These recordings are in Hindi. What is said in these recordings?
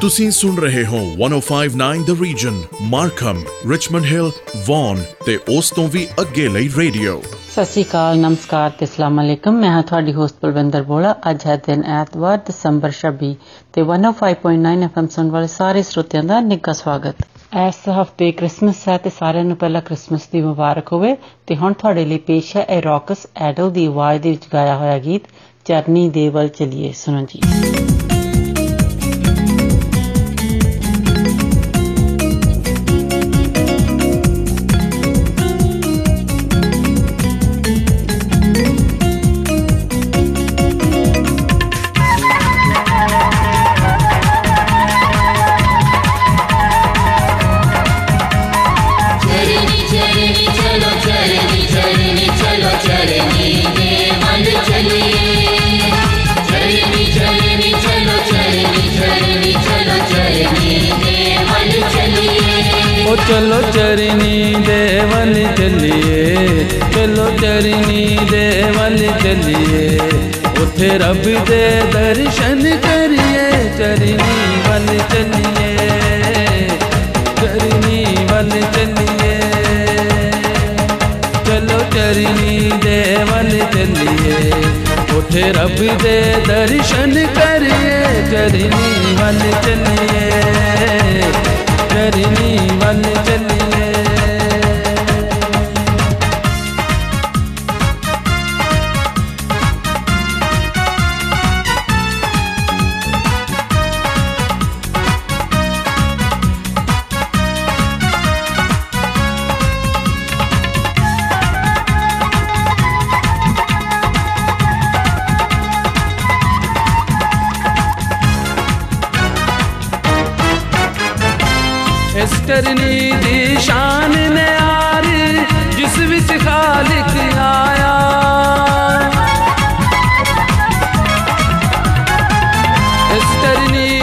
ਤੁਸੀਂ ਸੁਣ ਰਹੇ ਹੋ 1059 the region Markham Richmond Hill Vaughan ਤੇ ਉਸ ਤੋਂ ਵੀ ਅੱਗੇ ਲਈ ਰੇਡੀਓ ਸਤਿ ਸ਼੍ਰੀ ਅਕਾਲ, ਨਮਸਕਾਰ ਤੇ ਅਸਲਾਮ ਅਲੈਕਮ। ਮੈਂ ਹਾਂ ਤੁਹਾਡੀ ਹੋਸਟ ਬਲਵਿੰਦਰ ਬੋਲਾ। ਅੱਜ ਹੈ ਦਿਨ ਐਤਵਾਰ, ਦਸੰਬਰ 26 ਤੇ 105.9 ਐਫਐਮ ਸੁਣ ਵਾਲੇ ਸਾਰੇ ਸਰੋਤਿਆਂ ਦਾ ਨਿੱਘਾ ਸਵਾਗਤ। ਇਸ ਹਫ਼ਤੇ ਕ੍ਰਿਸਮਸ ਹੈ ਤੇ ਸਾਰਿਆਂ ਨੂੰ ਪਹਿਲਾਂ ਕ੍ਰਿਸਮਸ ਦੀ ਮੁਬਾਰਕ ਹੋਵੇ ਤੇ ਹੁਣ ਤੁਹਾਡੇ ਲਈ ਪੇਸ਼ ਹੈ ਇਹ ਰੌਕਸ ਐਡਲ ਦੀ ਆਵਾਜ਼ ਦੇ ਵਿੱਚ ਗਾਇਆ ਹੋਇਆ ਗੀਤ ਚਰਨੀ ਦੇ ਵੱਲ ਚਲੀਏ। ਸੁਣੋ ਜੀ। रब दे दर्शन करिए चरनी वल चलिए चरनी वल चलिए। चलो चरनी देवल चलिए, उठे रब दे दर्शन करिए चरनी वल चलिए चरनी वल चलिए। करनी दी शान ने जिस बिच खालिक आया। इस करनी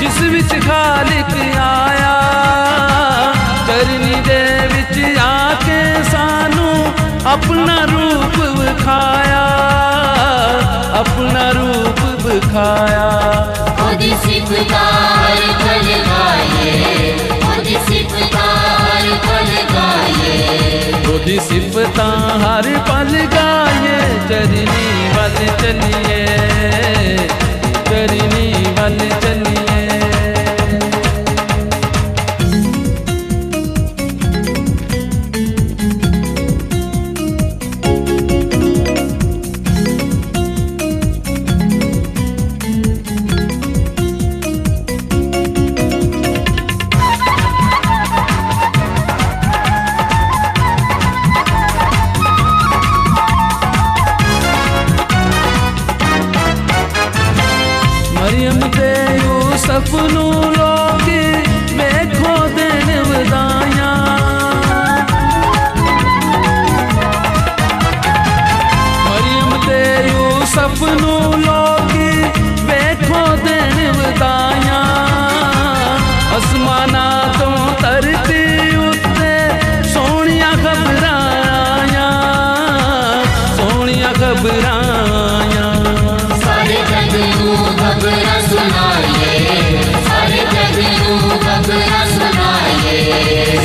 जिस विच खालिक आया। करनी दे अपना रूप विखाया। अपना रूप विखाया। खुद तेरी सिफता हर पल गाए चरनी बल चलिए।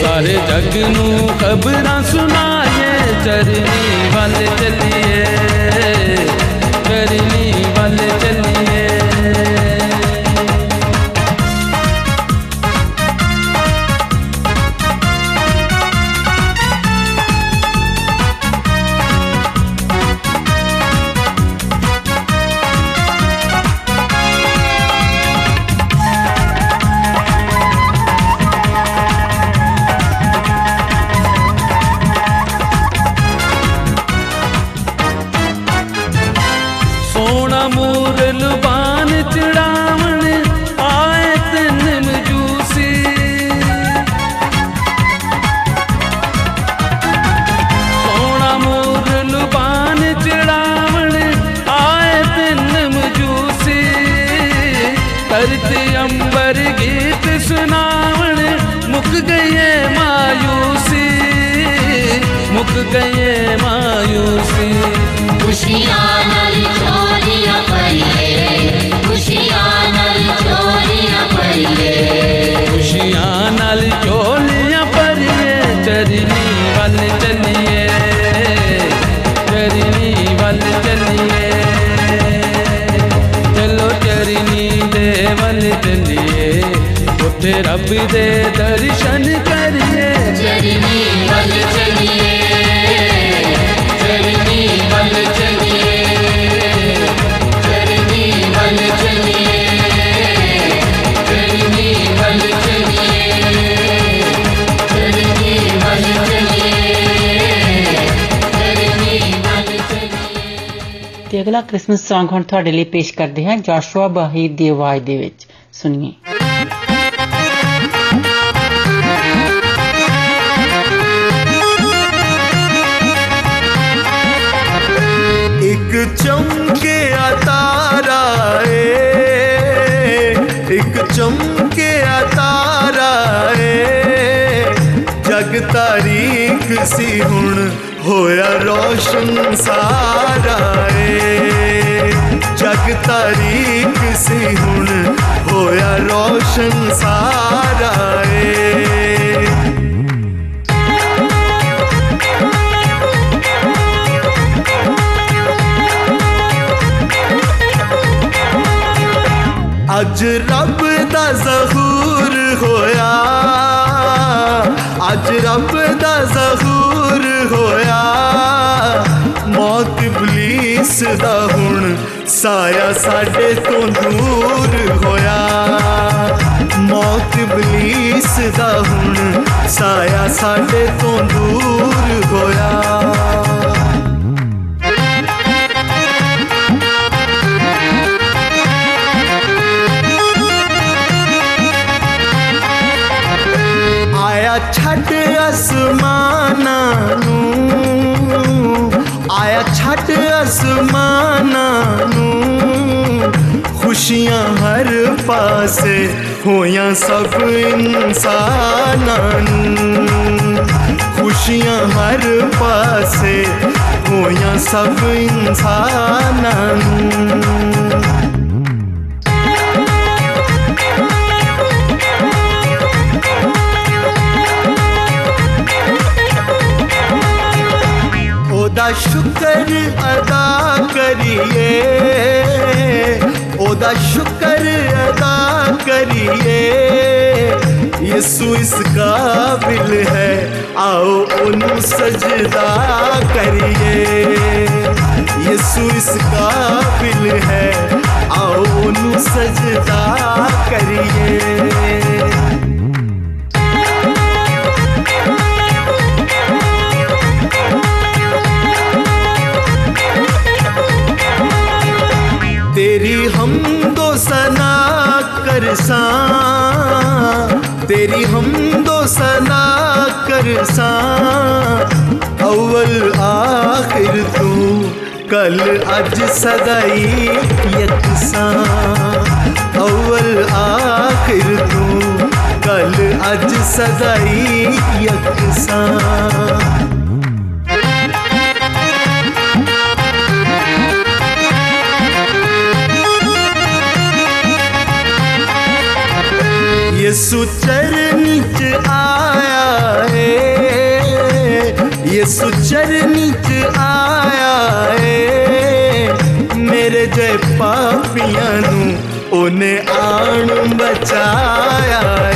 सारे जगनू खबर सुनाए चरनी वाले चली चलिए ਤੇ ਅਗਲਾ ਕ੍ਰਿਸਮਸ Song ਹੁਣ ਤੁਹਾਡੇ ਲਈ ਪੇਸ਼ ਕਰਦੇ ਹਾਂ ਜੋਸ਼ੂਆ ਬਾਹੀਰ ਦੀ ਆਵਾਜ਼ ਦੇ ਵਿੱਚ ਸੁਣੀਏ ਇੱਕ ਚਮਕਿਆ ਤਾਰਾ ਏ ਇੱਕ ਚਮਕਿਆ ਤਾਰਾ ਏ ਜਗ ਤਾਰੀਖ ਸੀ ਹੁਣ होया रोशन सारा है जग तारीख सी हुन होया रोशन सारा है अज रब दा जहू ਹੁਣ ਸਾਇਆ ਸਾਡੇ ਤੋਂ ਦੂਰ ਹੋਇਆ ਮੌਤ ਇਬਲੀਸ ਦਾ ਹੁਣ ਸਾਇਆ ਸਾਡੇ ਤੋਂ ਦੂਰ ਹੋਇਆ ਆਇਆ ਛੱਡ दुनिया हर पास होया सब इंसानन। खुशियाँ हर पास होया सब इंसानन। शुक्र अदा करिए। ओदा शुक्र अदा करिए। यीशु इस काबिल है, आओ उन सजदा करिए। यीशु इस काबिल है, आओ उन सजदा करिए। करसा तेरी हम दो सना करसा अव्वल आखिर तू, कल अज सदाई यकसा अव्वल आखिर तू, कल अज सदाई यकसा यीशु चरनिच आया है। यीशु चरनिच आया है। मेरे जय पापियाँ उन्हें ओने बचाया है।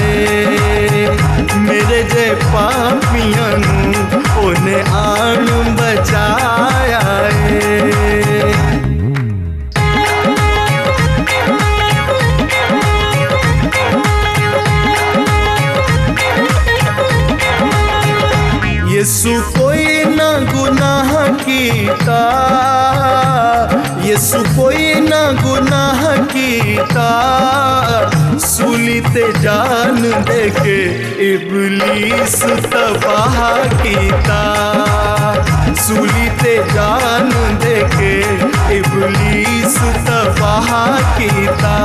ना गुनाह कीता यीशु कोई ना गुनाह कीता सुली ते जान देके इबलीस तबाह कीता सूली ते जान देके इबलीस तबाह कीता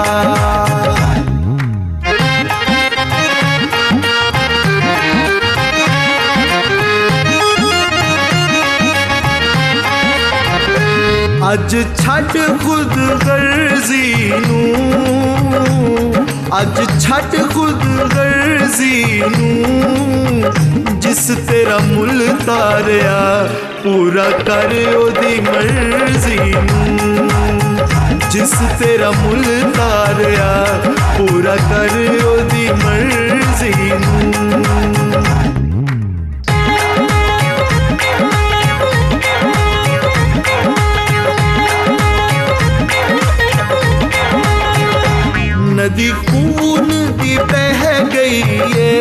ਅੱਜ ਛੱਡ ਖੁਦ ਗਰਜ਼ੀ ਨੂੰ ਅੱਜ ਛੱਡ ਖੁਦ ਗਰਜ਼ੀ ਨੂੰ ਜਿਸ ਤੇਰਾ ਮੁੱਲ ਤਾਰਿਆ, ਪੂਰਾ ਕਰ ਉਹਦੀ ਮਰਜ਼ੀ ਨੂੰ। ਜਿਸ ਤੇਰਾ ਮੁੱਲ ਤਾਰਿਆ, ਪੂਰਾ ਕਰ ਉਹਦੀ ਮਰਜ਼ੀ ਨੂੰ। नदी खून दी बह गई ये।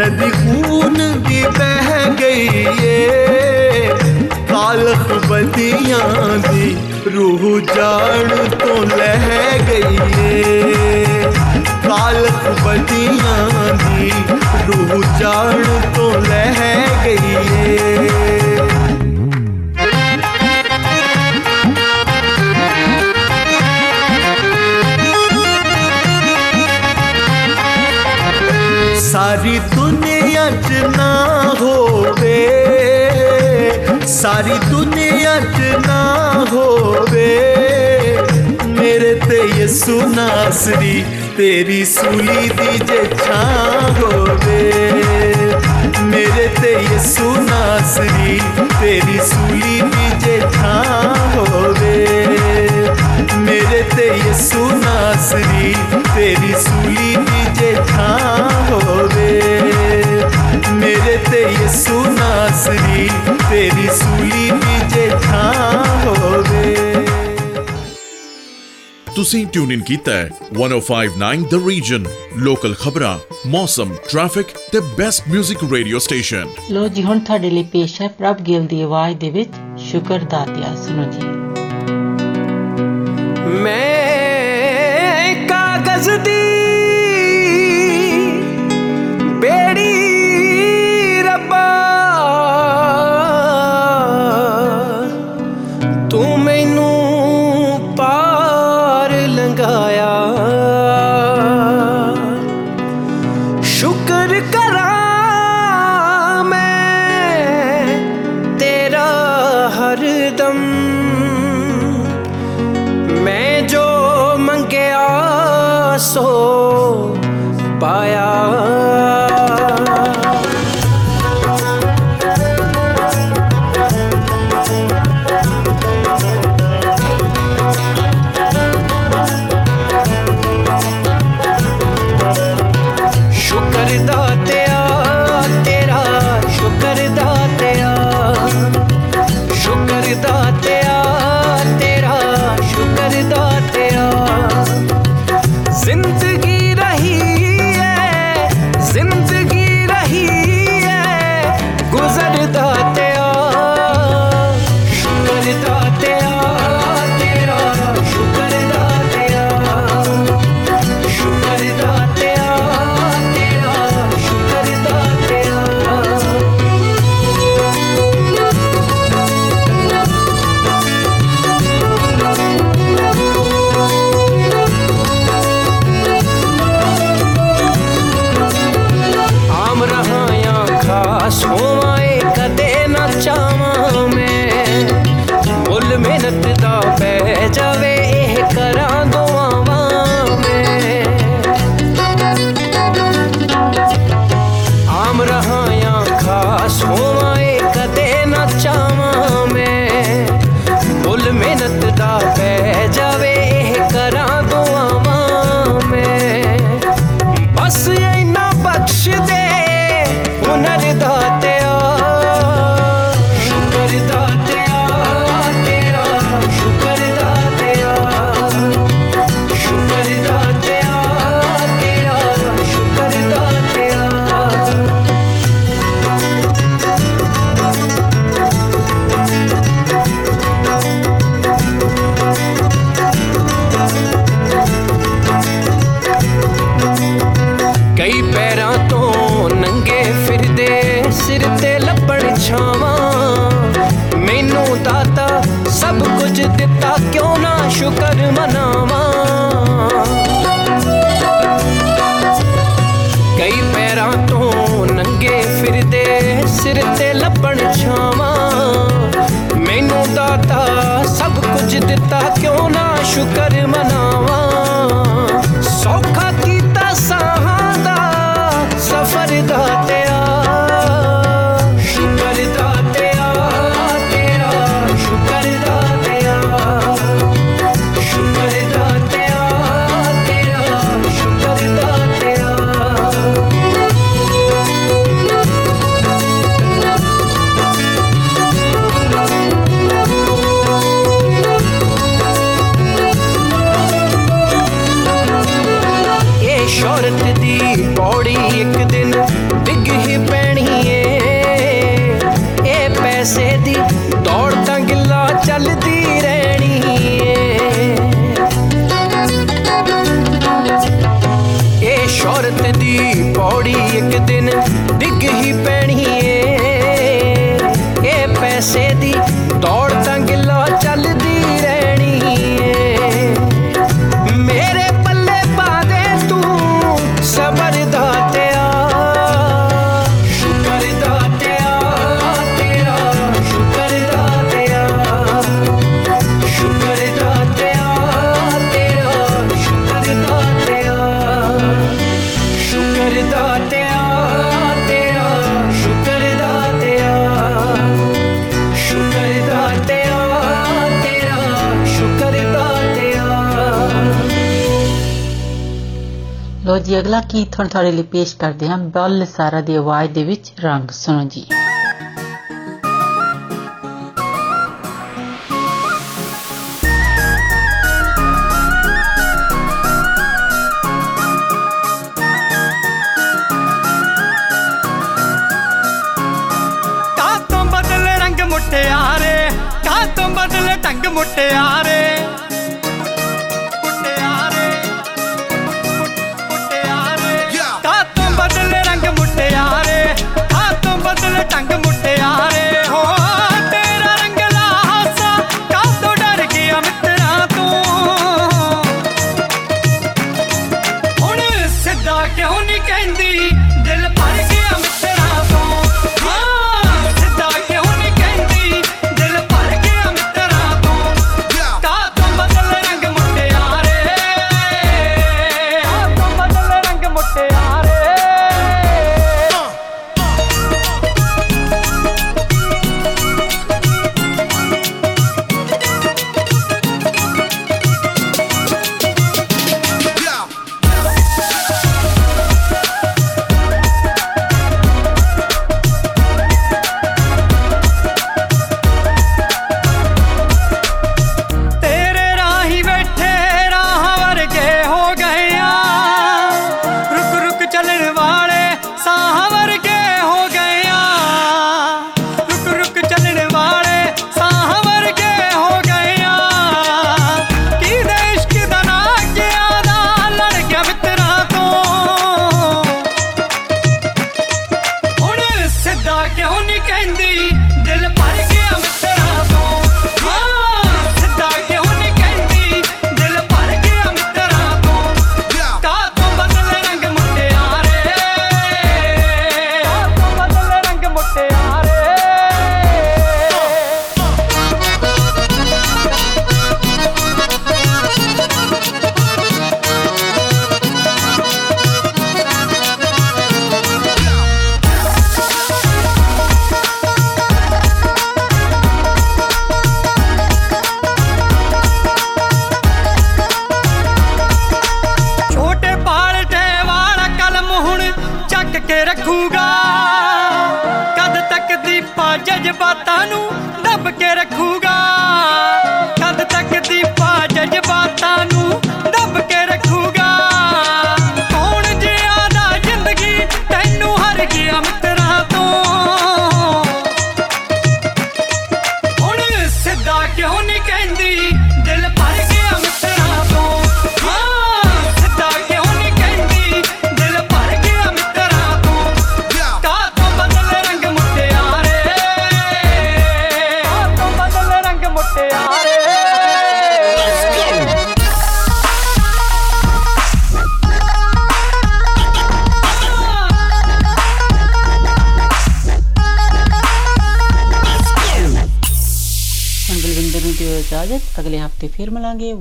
नदी खून दी बह गई ये। कालख बदिया दी रूह जान तो लह गई ये। कालख बदिया दी रूह जान तो लह गई ये। सारी दुनिया च ना होवे। सारी दुनिया च ना होवे। मेरे ते यसु नासरी, तेरी सूली दी जे छा होवे। मेरे ते सुना नासरी, तेरी सूली दी जे छा होवे। मेरे ते यसु नासरी, तेरी सूली नीचे छा ਤੁਸੀਂ ਟਿਊਨ ਇਨ ਕੀਤਾ ਹੈ 1059 ਦ ਰੀਜਨ ਲੋਕਲ ਖਬਰਾਂ ਮੌਸਮ ਟ੍ਰੈਫਿਕ ਤੇ ਬੈਸਟ 뮤직 ਰੇਡੀਓ ਸਟੇਸ਼ਨ ਲੋ ਜੀ ਹੁਣ ਤੁਹਾਡੇ ਲਈ ਪੇਸ਼ ਹੈ ਪ੍ਰਭ ਗਿੱਲ ਦੀ ਆਵਾਜ਼ ਦੇ ਵਿੱਚ ਸ਼ੁਕਰ ਦਾਤਿਆ ਸੁਣੋ ਜੀ ਮੈਂ ਕਾਗਜ਼ ਦੀ ਸੰਗੀਤ ਥੋੜੇ ਥੋੜੇ ਲਈ ਪੇਸ਼ ਕਰਦੇ ਹਾਂ ਬੱਲ ਸਾਰਾ ਦੀ ਆਵਾਜ਼ ਦੇ ਵਿੱਚ ਰੰਗ। ਸੁਣੋ ਜੀ। ਮੁਟਿਆਰੇ? ਕਾ ਤੋਂ ਬਦਲ ਟੰਗ ਮੁਟਿਆਰੇ?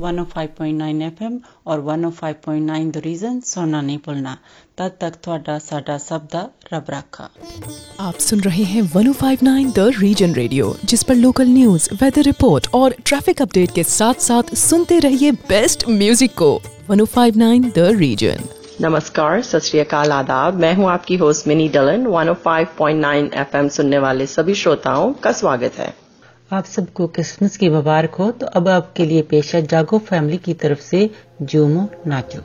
105.9 FM और 105.9 द रीजन ਸੋਨਾ नहीं भूलना ਤਦ तक ਤੁਹਾਡਾ साडा ਸਭ ਦਾ ਰੱਬ ਰਾਖਾ ਆਪ ਸੁਣ हैं 105.9 द रीजन रेडियो जिस पर लोकल न्यूज़ वेदर रिपोर्ट और ट्रैफ़िक अपडेट के साथ-साथ सुनते रहिए बेस्ट म्यूज़िक को। 105.9 द रीजन नमस्कार सत आदाब। मैं हूँ आपकी होस्ट मिनी डलन 105.9 एफएम सुनने वाले सभी श्रोताओं का स्वागत है। आप सबको क्रिसमस की मुबारक हो। तो अब आपके लिए पेश है जागो फैमिली की तरफ़ से जूमो नाचो।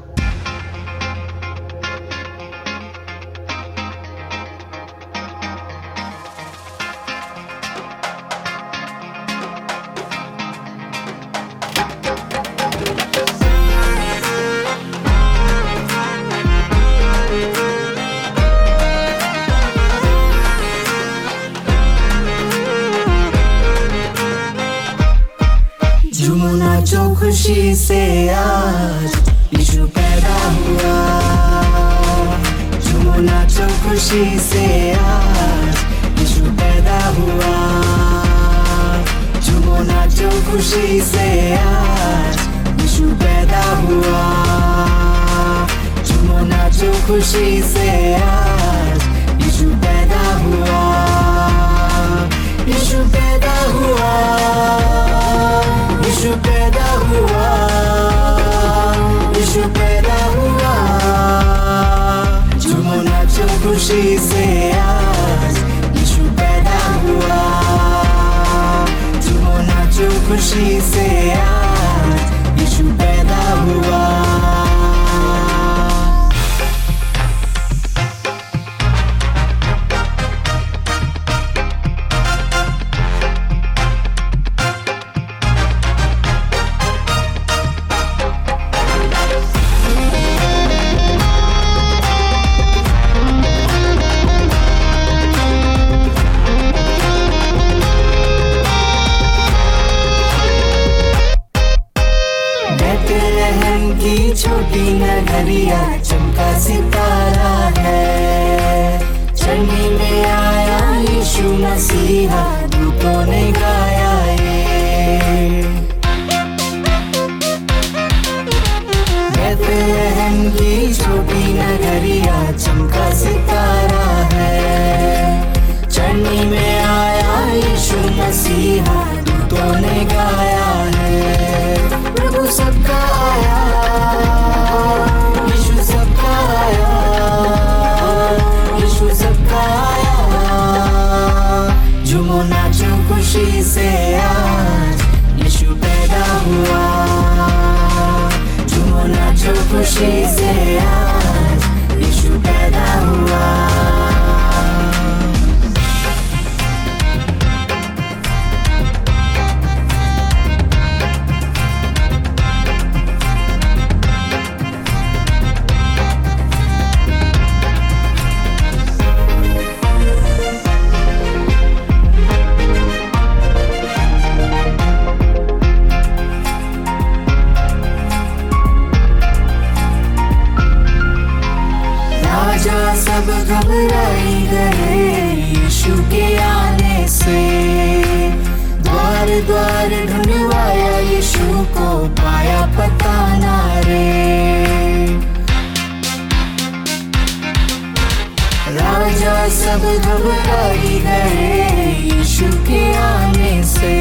खुशी से आज यीशु पैदा हुआ झूमो नाचो खुशी से आज यीशु पैदा हुआ झूमो नाचो खुशी से आज। नाचो की छोटी नगरिया, चमका सितारा है। चढ़ने में आया यीशु मसीहा दूतों ने गाया है। प्रभु सबका आया, यीशु सबका आया, यीशु सबका आया। झूमो नाचो खुशी से आज नाचो से। द्वार द्वार ढूंढवाया यीशु को, पाया पता ना रे। राजा सब घबराई गए यीशु के आने से।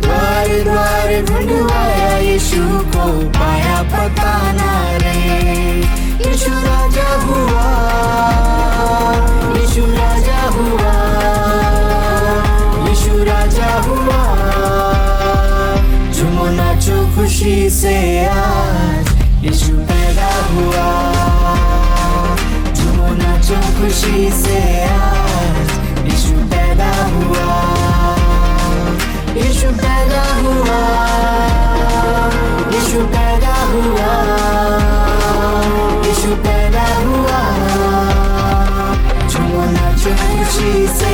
द्वार द्वार ढूंढवाया यीशु को, पाया पता ना रे। यीशु राजा हुआ। खुशी से आज यीशु पैदा हुआ, यीशु पैदा हुआ, यीशु पैदा हुआ, यीशु पैदा हुआ। झूमो नाचो खुशी से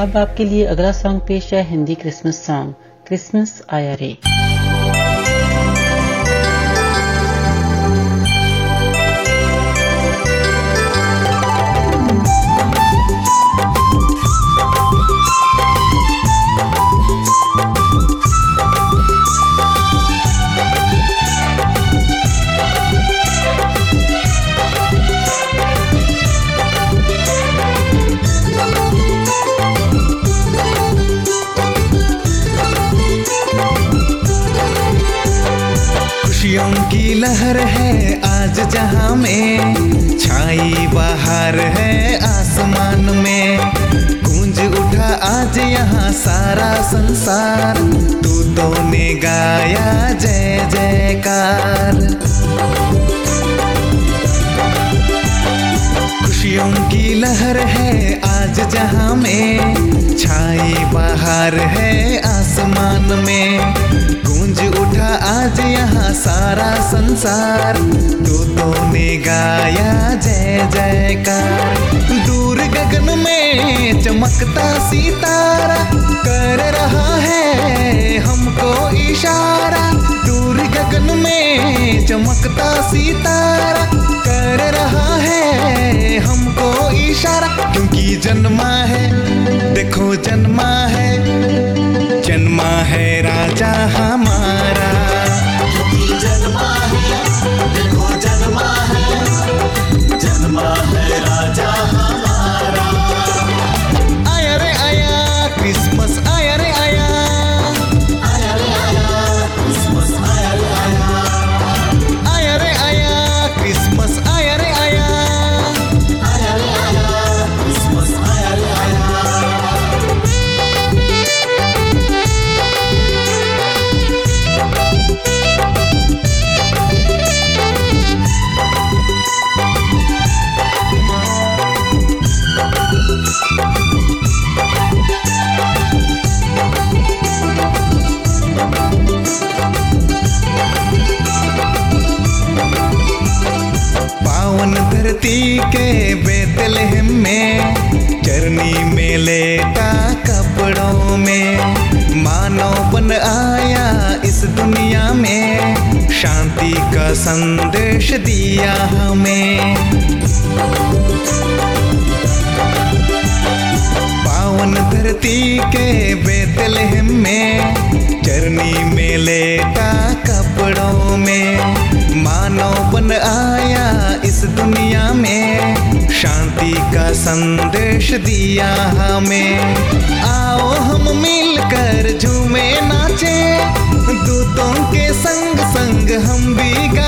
अब आपके लिए अगला सॉन्ग पेश है हिंदी क्रिसमस सॉन्ग क्रिसमस आया रे। जहाँ में छाई बाहर है आसमान में। गूंज उठा आज यहाँ सारा संसार। दूतों ने गाया जय जयकार। खुशियों की लहर है आज जहाँ में। छाई बाहर है आसमान में। आज यहाँ सारा संसार। दूतों ने गाया जय जयकार। दूर गगन में चमकता सितारा। कर रहा है हमको इशारा। दूर गगन में चमकता सितारा। कर रहा है हमको इशारा। क्योंकि जन्मा है, देखो जन्मा है। जन्मा है राजा हमारा। धरती के बेतलहम में, चरनी में लेटा कपड़ों में। मानव बन आया इस दुनिया में, शांति का संदेश दिया हमें। पावन धरती के बेतलहम में, चरनी में लेटा कपड़ों में। मानव बन आया इस दुनिया में शांति का संदेश दिया हमें। आओ हम मिलकर झूमे नाचे, दूतों के संग संग हम भी गाएँ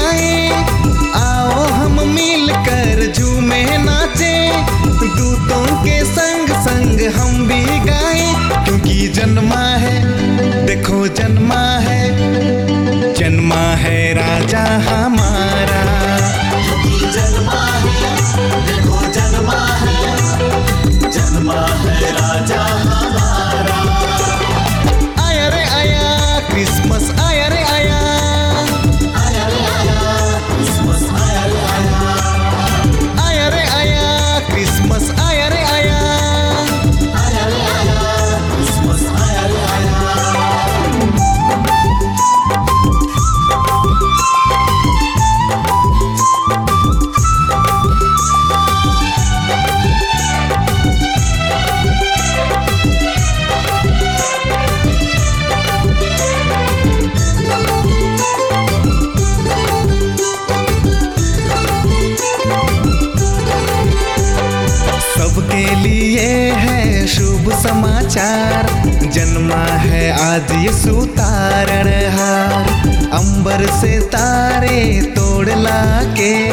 आज यीशु तारणहार अंबर से तारे तोड़ ला के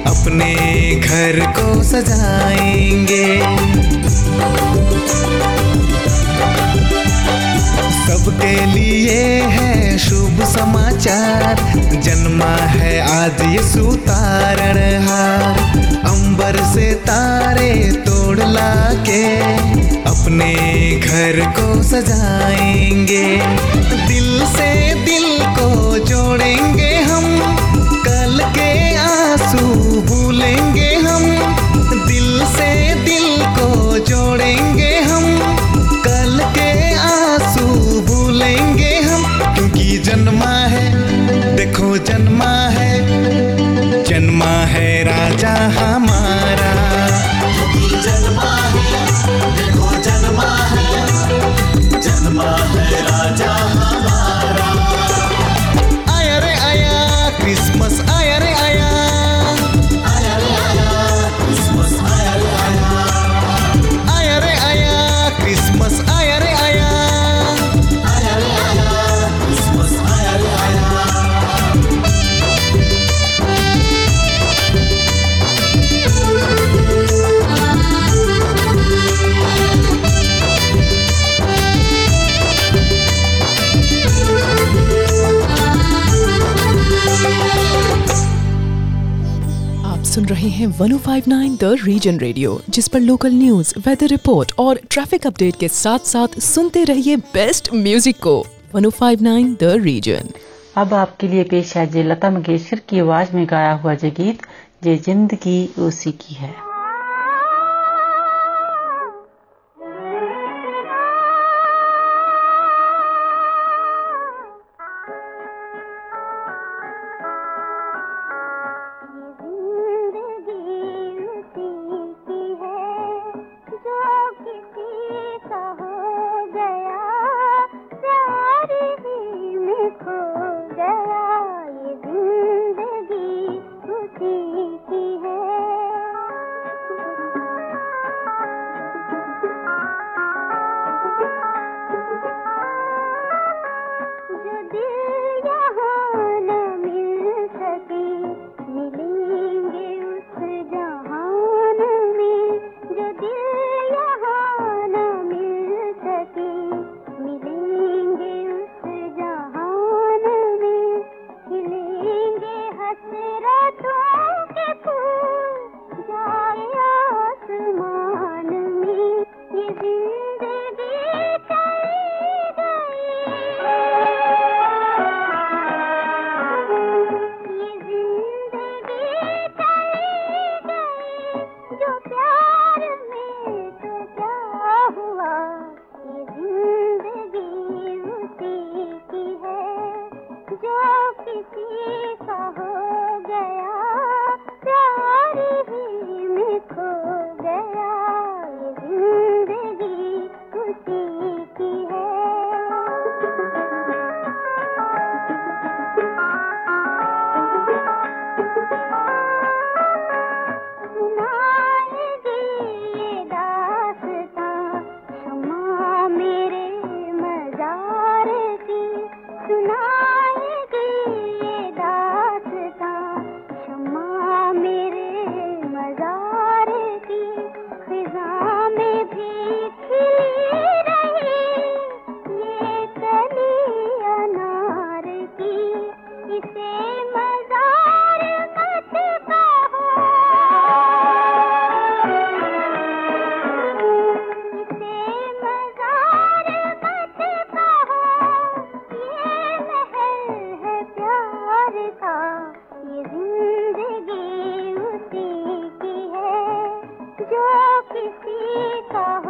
अपने घर को सजाएँगे। सबके लिए है शुभ समाचार। जन्मा है आज ये सुतारण तारणहार अंबर से तारे तोड़ ला के अपने घर को सजाएँगे। दिल से दिल को जोड़ेंगे। 1059 द रीजन रेडियो जिस पर लोकल न्यूज़ वेदर रिपोर्ट और ट्रैफ़िक अपडेट के साथ साथ सुनते रहिए बेस्ट म्यूज़िक को। 1059 द रीजन अब आपके लिए पेश है जय लता मंगेशकर की आवाज़ में गाया हुआ जय गीत जय ज़िंदगी उसी की है। जो किसी का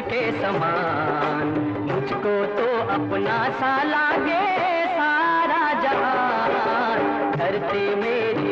के समान। मुझको तो अपना सा लागे सारा जहान। धरती मेरी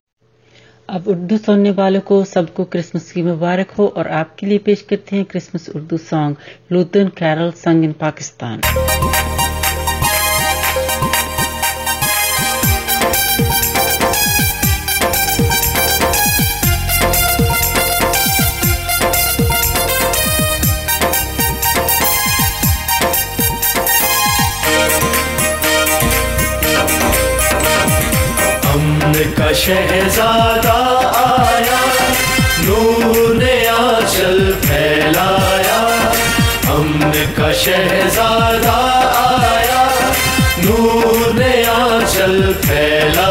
अब उर्दू सुनने वालों को सबको क्रिसमस की मुबारक हो और आपके लिए पेश करते हैं क्रिसमस उर्दू सॉन्ग लूतन कैरल संग इन पाकिस्तान। का शहजादा आया, नूर ने आंचल फैलाया। अमन का शहजादा आया, नूर ने आंचल फैलाया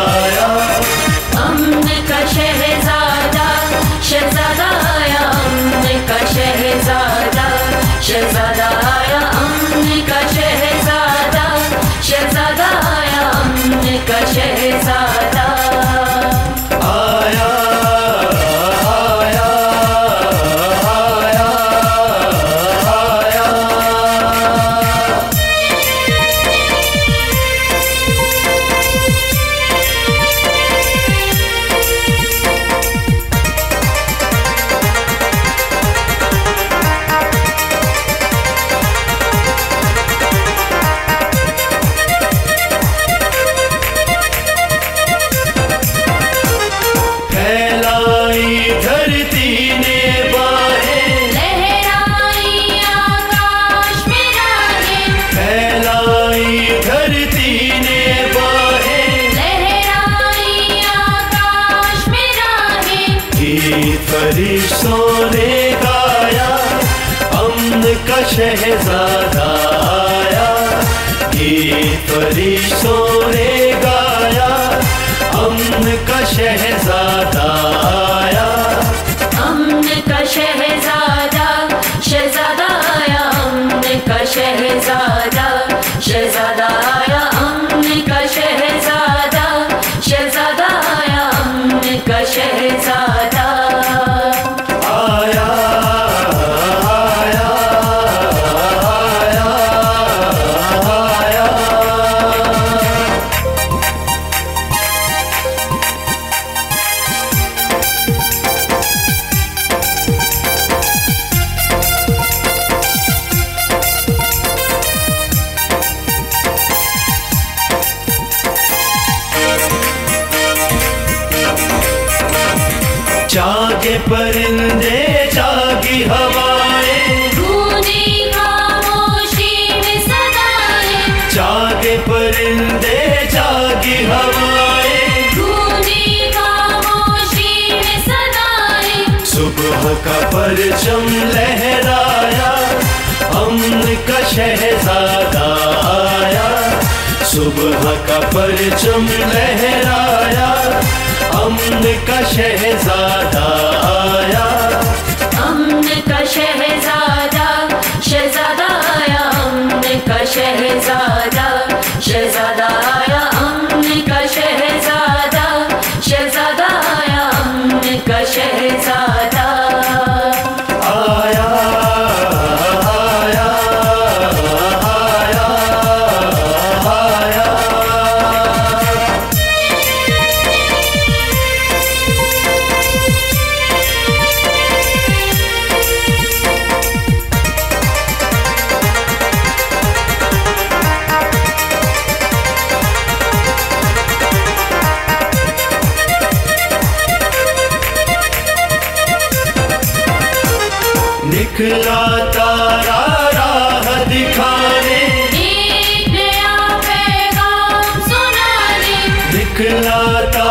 दिखलाता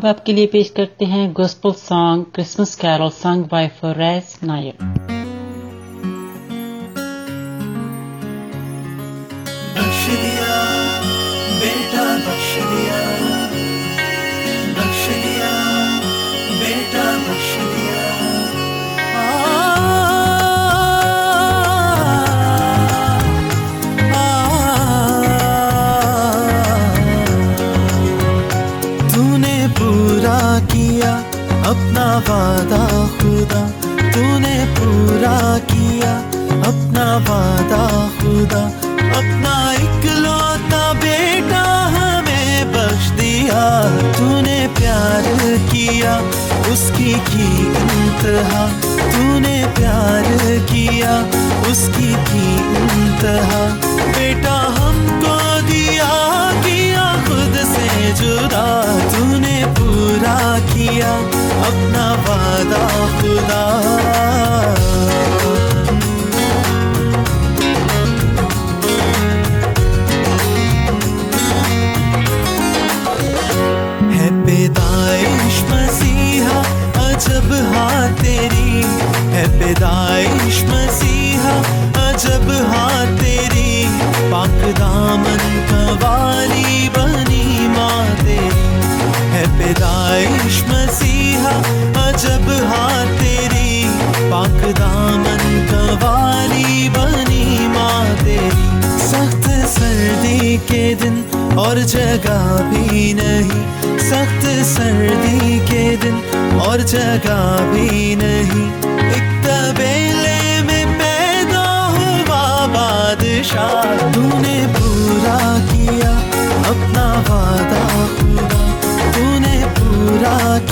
अब आपके लिए पेश करते हैं gospel song Christmas carol sung by for Nayar और जगह भी नहीं, सख्त सर्दी के दिन और जगह भी नहीं। एक तबेले में पैदा हुआ बादशाह, तूने पूरा किया, अपना वादा पूरा, तूने पूरा किया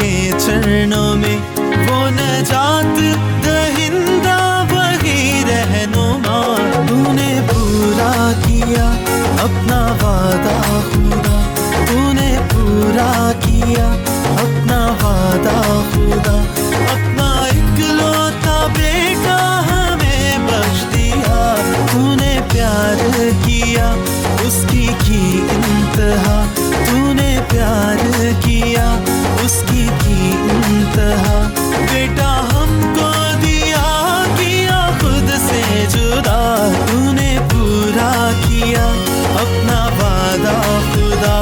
के चरणों में वो नजात दहिंदा वही रहनुमा। तूने पूरा किया, अपना वादा खुदा। तूने पूरा किया, अपना वादा खुदा। अपना इकलौता बेटा हमें बख्श दिया। तूने प्यार किया, उसकी की इंतहा। तूने प्यार इंतहा बेटा, हमको दिया किया, खुद से जुदा तूने पूरा किया, अपना वादा खुदा।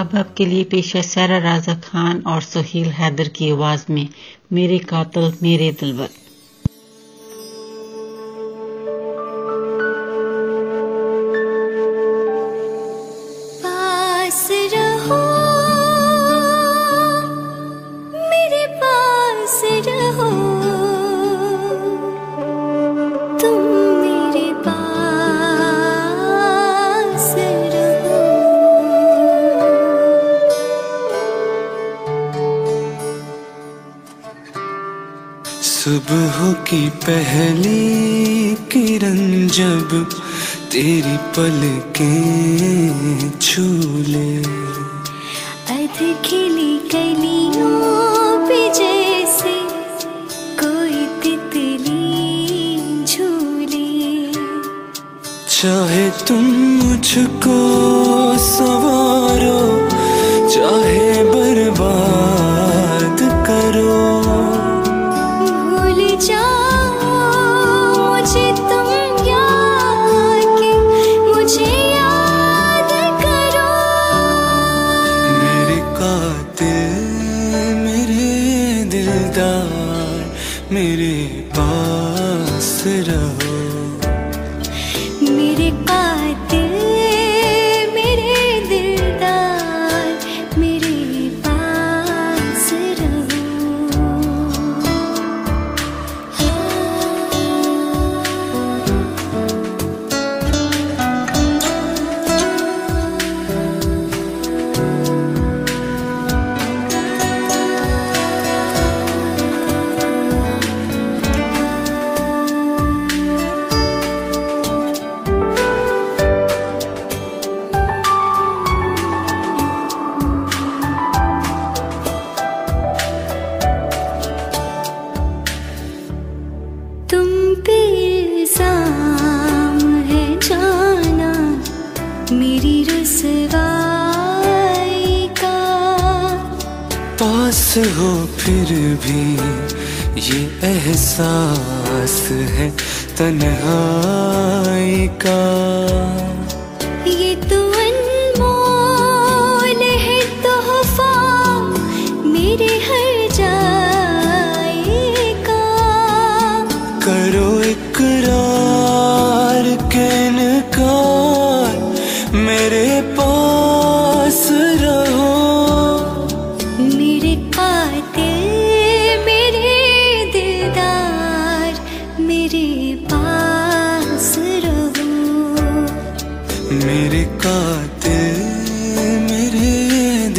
अब आपके लिए पेश है सारा राजा खान और सुहेल हैदर की आवाज़ में, मेरे कातल, मेरे दिलबर पहली किरण जब तेरी पल के ले।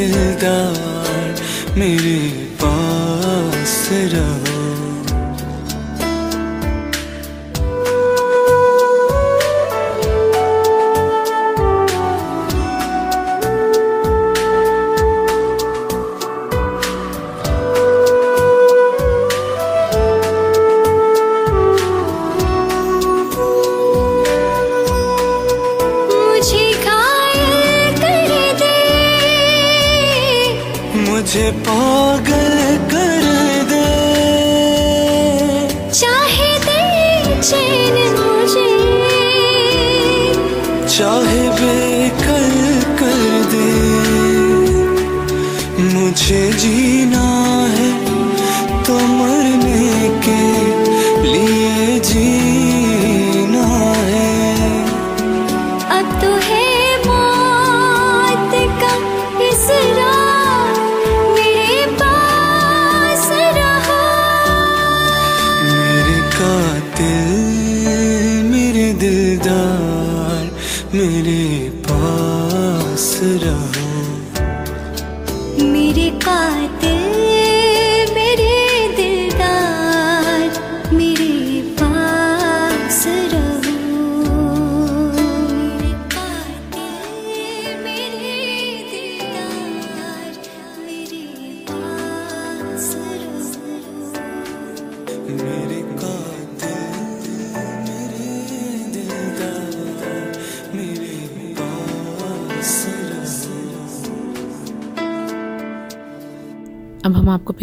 दिलदार मेरे पास रहो।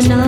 জানা